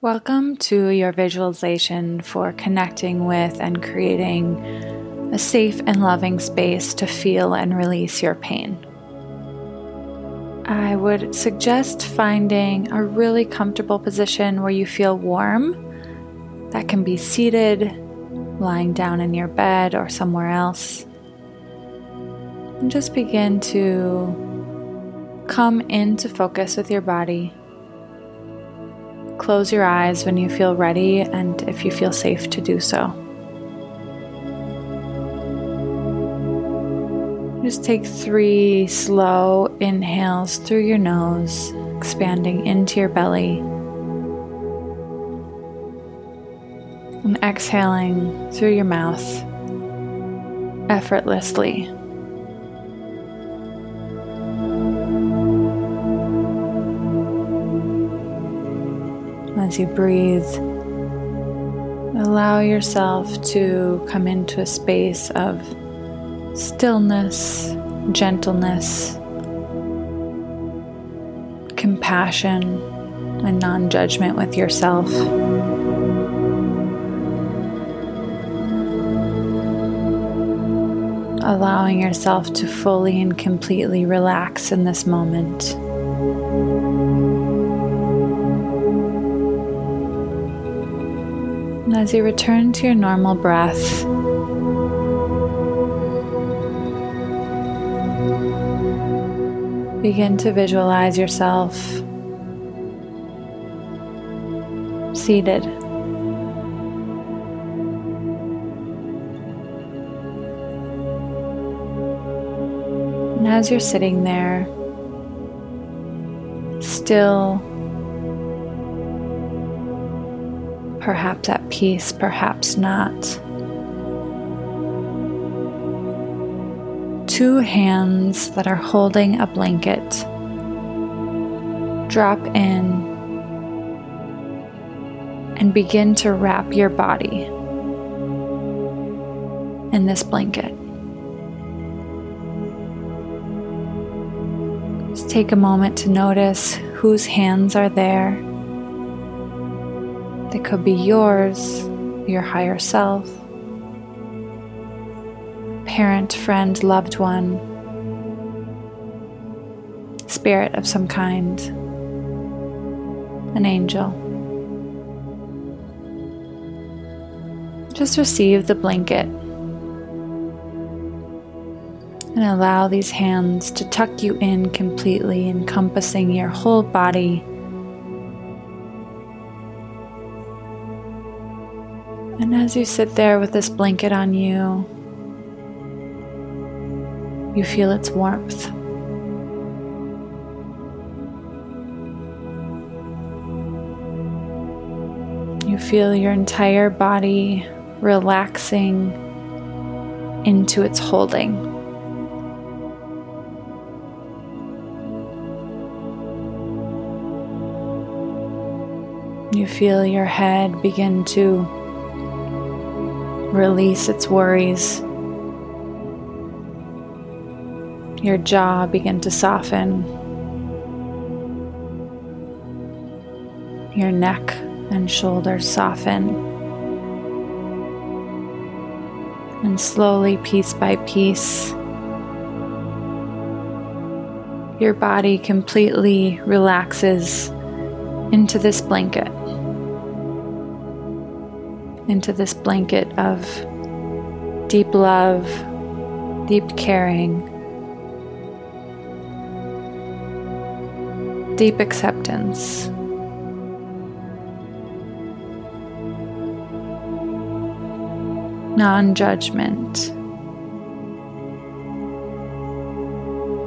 Welcome to your visualization for connecting with and creating a safe and loving space to feel and release your pain. I would suggest finding a really comfortable position where you feel warm. That can be seated, lying down in your bed, or somewhere else. And just begin to come into focus with your body Close your eyes when you feel ready and if you feel safe to do so. Just take three slow inhales through your nose, expanding into your belly. And exhaling through your mouth effortlessly. As you breathe, allow yourself to come into a space of stillness, gentleness, compassion, and non judgment with yourself. Allowing yourself to fully and completely relax in this moment. And as you return to your normal breath, begin to visualize yourself seated. And as you're sitting there, still perhaps at peace, perhaps not. Two hands that are holding a blanket drop in and begin to wrap your body in this blanket. Just take a moment to notice whose hands are there they could be yours, your higher self, parent, friend, loved one, spirit of some kind, an angel. Just receive the blanket and allow these hands to tuck you in completely, encompassing your whole body And as you sit there with this blanket on you, you feel its warmth. You feel your entire body relaxing into its holding. You feel your head begin to release its worries. Your jaw begin to soften. Your neck and shoulders soften. And slowly, piece by piece, your body completely relaxes into this blanket into this blanket of deep love, deep caring, deep acceptance. Non judgment,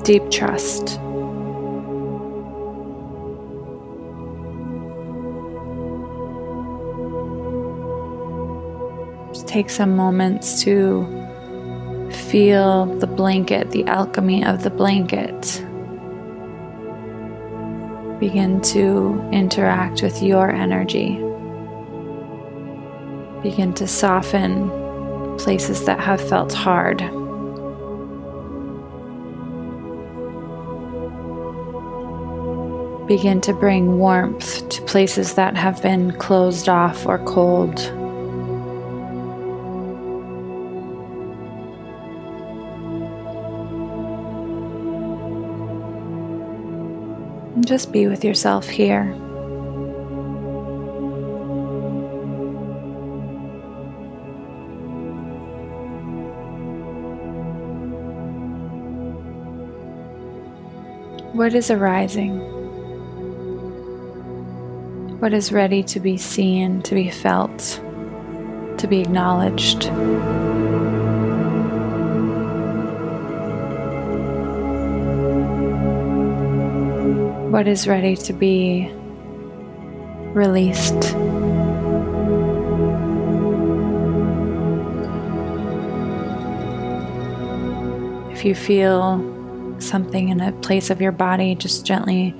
deep trust. Take some moments to feel the blanket, the alchemy of the blanket. Begin to interact with your energy. Begin to soften places that have felt hard. Begin to bring warmth to places that have been closed off or cold. And just be with yourself here. What is arising? What is ready to be seen, to be felt, to be acknowledged? What is ready to be released? If you feel something in a place of your body, just gently,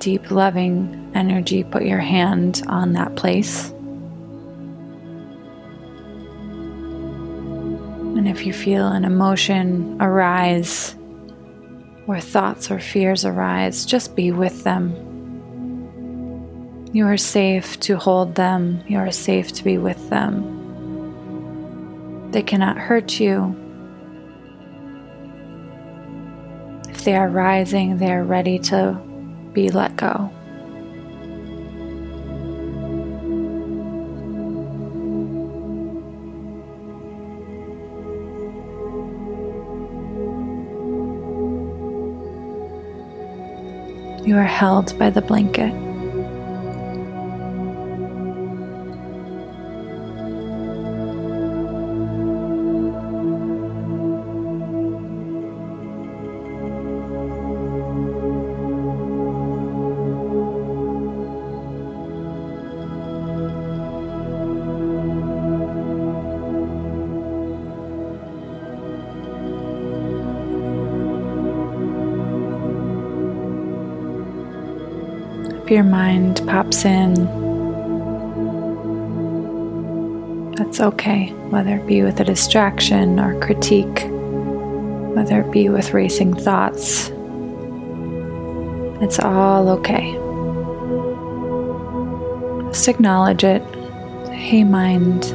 deep, loving energy, put your hand on that place. And if you feel an emotion arise, or thoughts or fears arise, just be with them. You are safe to hold them, you are safe to be with them. They cannot hurt you, If they are rising, they are ready to be let go. You are held by the blanket. Your mind pops in, that's okay, whether it be with a distraction or critique, whether it be with racing thoughts. It's all okay. Just acknowledge it. Hey, mind.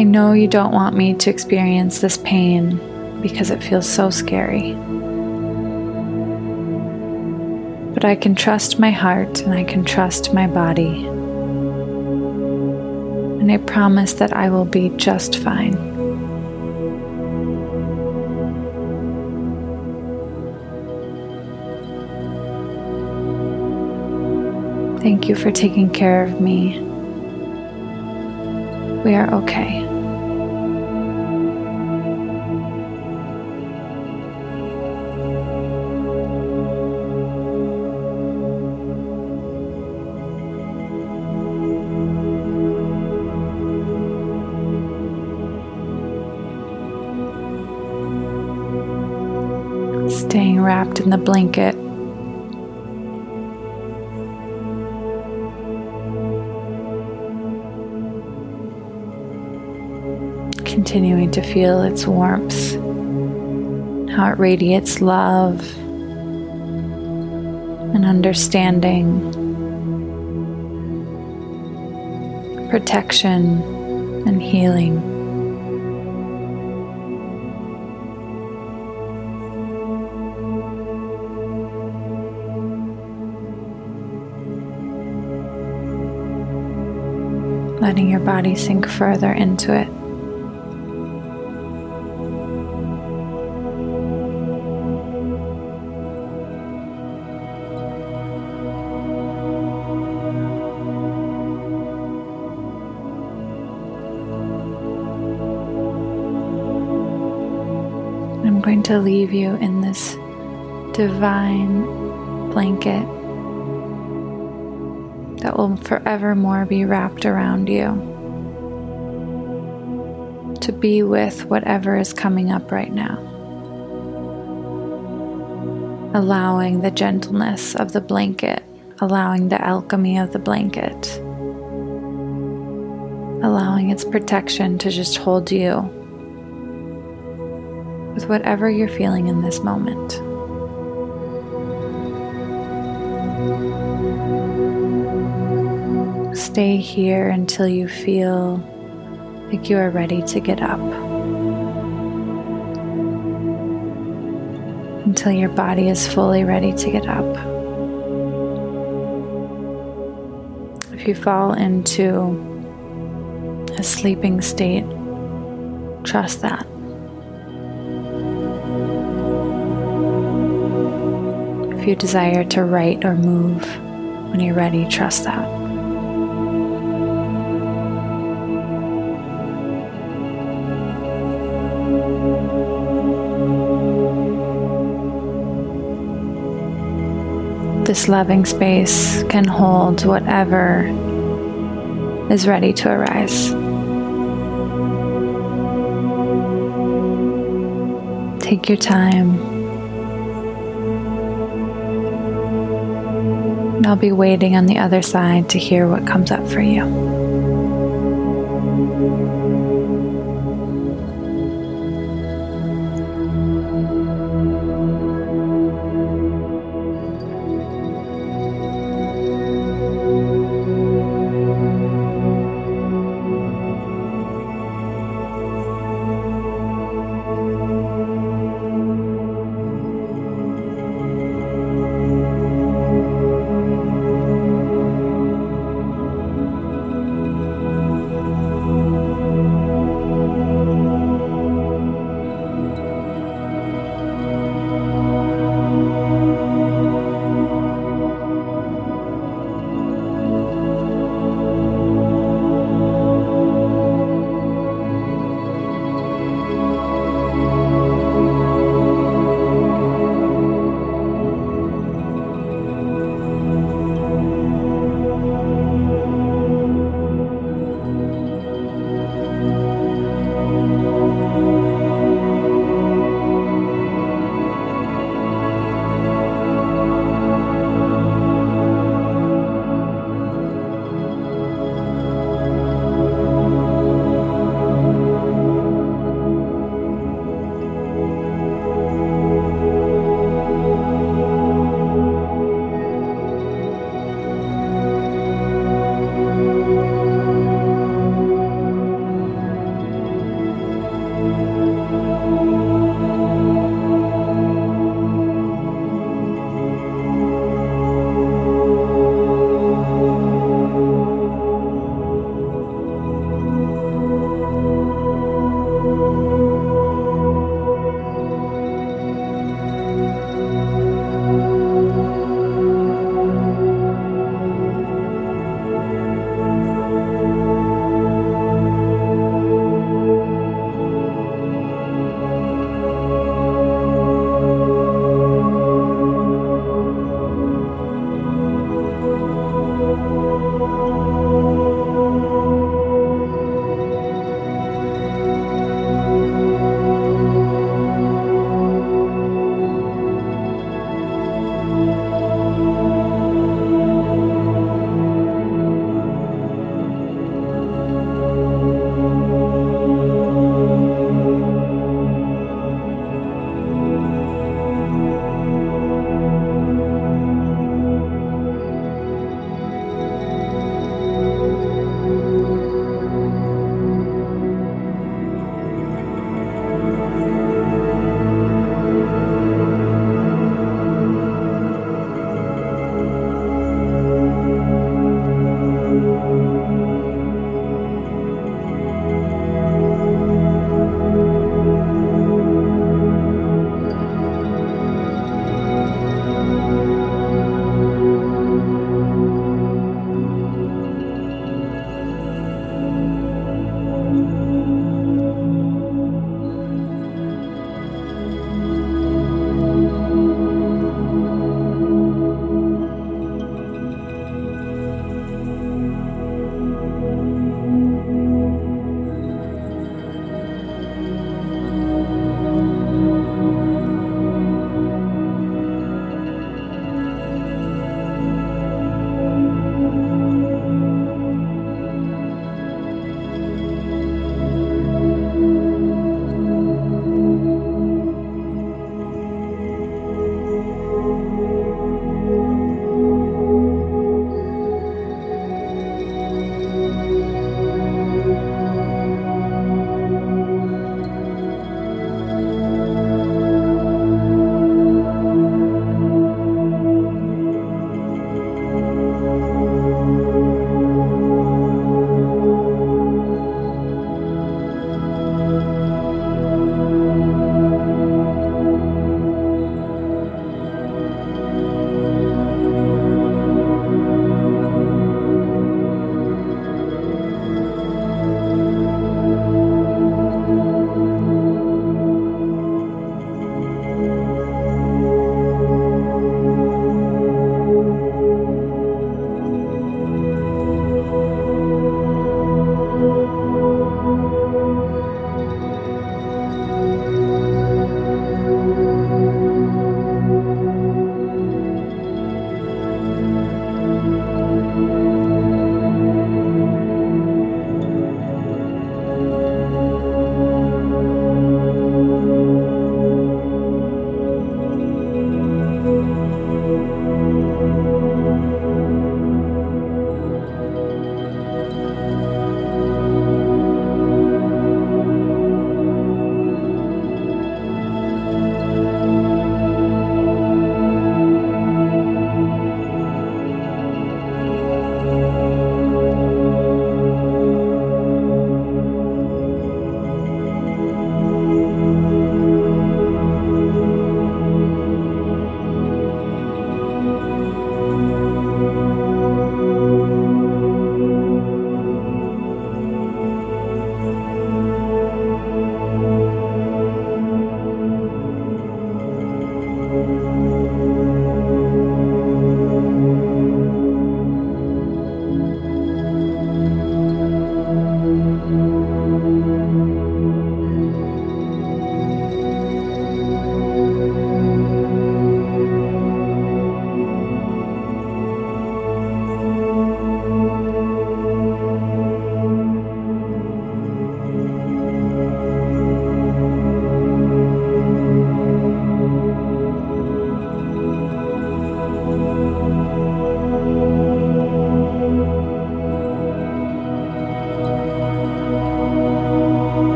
I know you don't want me to experience this pain because it feels so scary. But I can trust my heart and I can trust my body. And I promise that I will be just fine. Thank you for taking care of me. We are okay. In the blanket. Continuing to feel its warmth, how it radiates love and understanding, protection and healing. Letting your body sink further into it. I'm going to leave you in this divine blanket that will forevermore be wrapped around you. To be with whatever is coming up right now. Allowing the gentleness of the blanket, allowing the alchemy of the blanket, allowing its protection to just hold you with whatever you're feeling in this moment. Stay here until you feel like you are ready to get up. Until your body is fully ready to get up. If you fall into a sleeping state, trust that. If you desire to write or move when you're ready, trust that. This loving space can hold whatever is ready to arise. Take your time. I'll be waiting on the other side to hear what comes up for you.